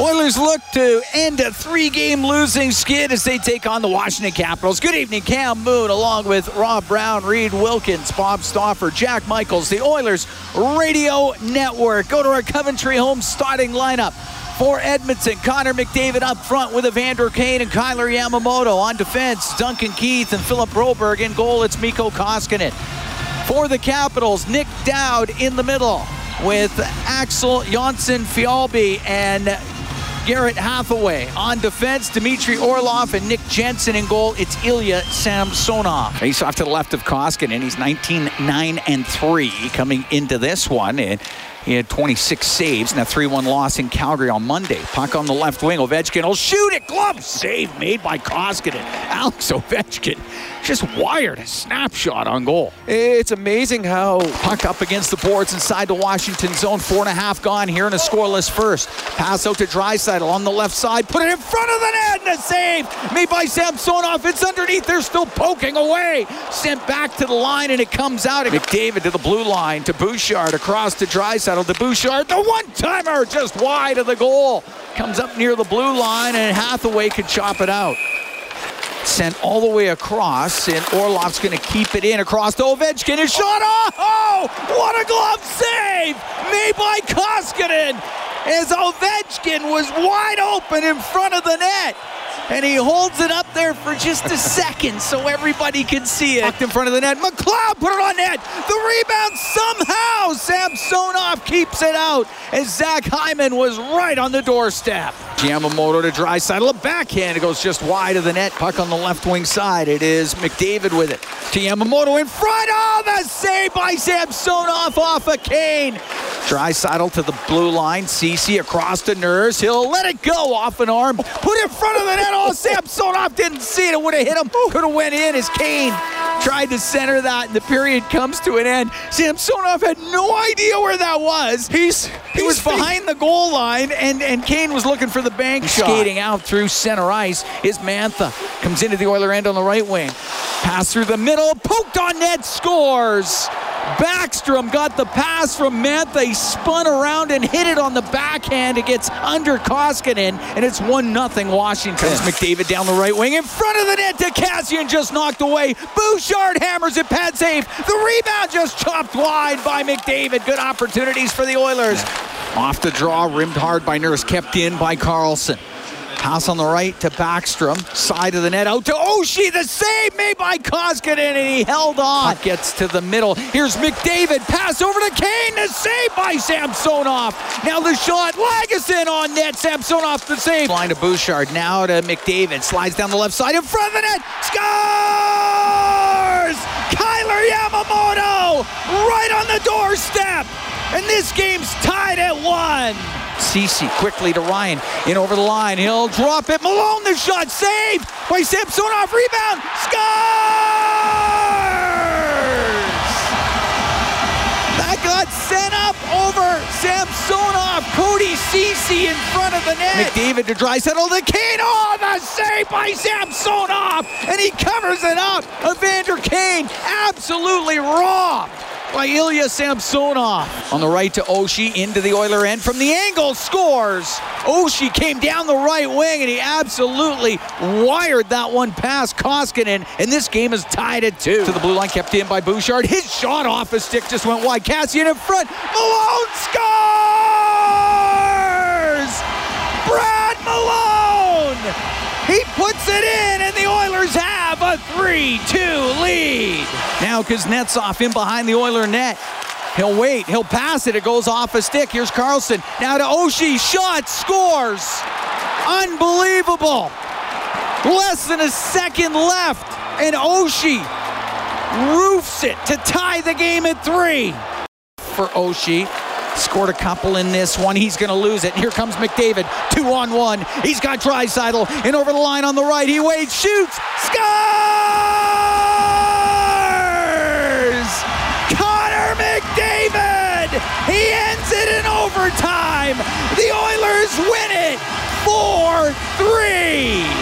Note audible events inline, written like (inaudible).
Oilers look to end a three-game losing skid as they take on the Washington Capitals. Good evening, Cam Moon, along with Rob Brown, Reed Wilkins, Bob Stauffer, Jack Michaels, the Oilers Radio Network. Go to our Coventry home starting lineup. For Edmonton, Connor McDavid up front with Evander Kane and Kailer Yamamoto. On defense, Duncan Keith and Philip Broberg. In goal, it's Mikko Koskinen. For the Capitals, Nic Dowd in the middle with Axel Jonsson Fjallby and Garnet Hathaway. On defense, Dmitry Orlov and Nick Jensen in goal. It's Ilya Samsonov. Face off to the left of Koskinen. He's 19 9 and 3 coming into this one. And he had 26 saves in a 3 1 loss in Calgary on Monday. Puck on the left wing. Ovechkin will shoot it. Glove save made by Koskinen. (laughs) Alex Ovechkin just wired a snapshot on goal. It's amazing how puck up against the boards inside the Washington zone. Four and a half gone here in a scoreless first. Pass out to On the left side. Put it in front of the net and a save made by Samsonov. It's underneath. They're still poking away. Sent back to the line and it comes out. McDavid to the blue line to Bouchard across to Draisaitl to Bouchard. The one timer just wide of the goal. Comes up near the blue line and Hathaway could chop it out sent all the way across, and Orlov's going to keep it in across to Ovechkin. His shot off! Oh, what a glove save made by Koskinen as Ovechkin was wide open in front of the net. And he holds it up there for just a second so everybody can see it. in front of the net. McLeod put it on net. The rebound somehow. Samsonov keeps it out as Zach Hyman was right on the doorstep. Yamamoto to Draisaitl. A backhand. It goes just wide of the net. Puck on the left wing side. It is McDavid with it. To Yamamoto in front. Oh, the save by Samsonov off a of Kane. Draisaitl to the blue line. Ceci across to Nurse. He'll let it go off an arm. Put it in front of the net. Oh, Samsonov didn't see it. It would have hit him. Could have went in as Kane tried to center that. And the period comes to an end. Samsonov had no idea where that was. He's he was behind the goal line, and, and Kane was looking for the bank shot. Skating out through center ice is Mantha. Comes into the Oiler end on the right wing. Pass through the middle. Poked on net. Scores. Backstrom got the pass from Mantha. He spun around and hit it on the backhand. It gets under Koskinen, and it's 1 0 Washington. Comes McDavid down the right wing in front of the net to Kassian, just knocked away. Bouchard hammers it, pad save. The rebound just chopped wide by McDavid. Good opportunities for the Oilers. Off the draw, rimmed hard by Nurse, kept in by Carlson. Pass on the right to Backstrom. Side of the net out to Oshie. The save made by Koskinen and he held on. Puck gets to the middle. Here's McDavid. Pass over to Kane. The save by Samsonov. Now the shot. Lagesson on net. Samsonov the save. Line to Bouchard. Now to McDavid. Slides down the left side in front of the net. Scores! Kailer Yamamoto right on the doorstep. And this game's tied. Ceci quickly to Ryan. In over the line. He'll drop it. Malone the shot. Saved by Samsonov. Rebound. Scores! That got sent up over Samsonov. Cody Ceci in front of the net. McDavid to Draisaitl. The Kane. Oh, the save by Samsonov. And he covers it up. Evander Kane absolutely robbed by Ilya Samsonov. On the right to Oshie, into the Oiler end. From the angle, scores. Oshie came down the right wing and he absolutely wired that one past Koskinen. And this game is tied at two. To the blue line, kept in by Bouchard. His shot off the stick just went wide. Kassian in front. Malone scores! Brad Malone! He puts it in, and the Oilers have a 3 2 lead. Now Kuznetsov in behind the Oiler net. He'll wait. He'll pass it. It goes off a stick. Here's Carlson. Now to Oshie. Shot. Scores. Unbelievable. Less than a second left. And Oshie roofs it to tie the game at three. For Oshie. Scored a couple in this one. He's going to lose it. Here comes McDavid. Two on one. He's got Draisaitl and over the line on the right. He waits, shoots, scores! Overtime. The Oilers win it 4 3.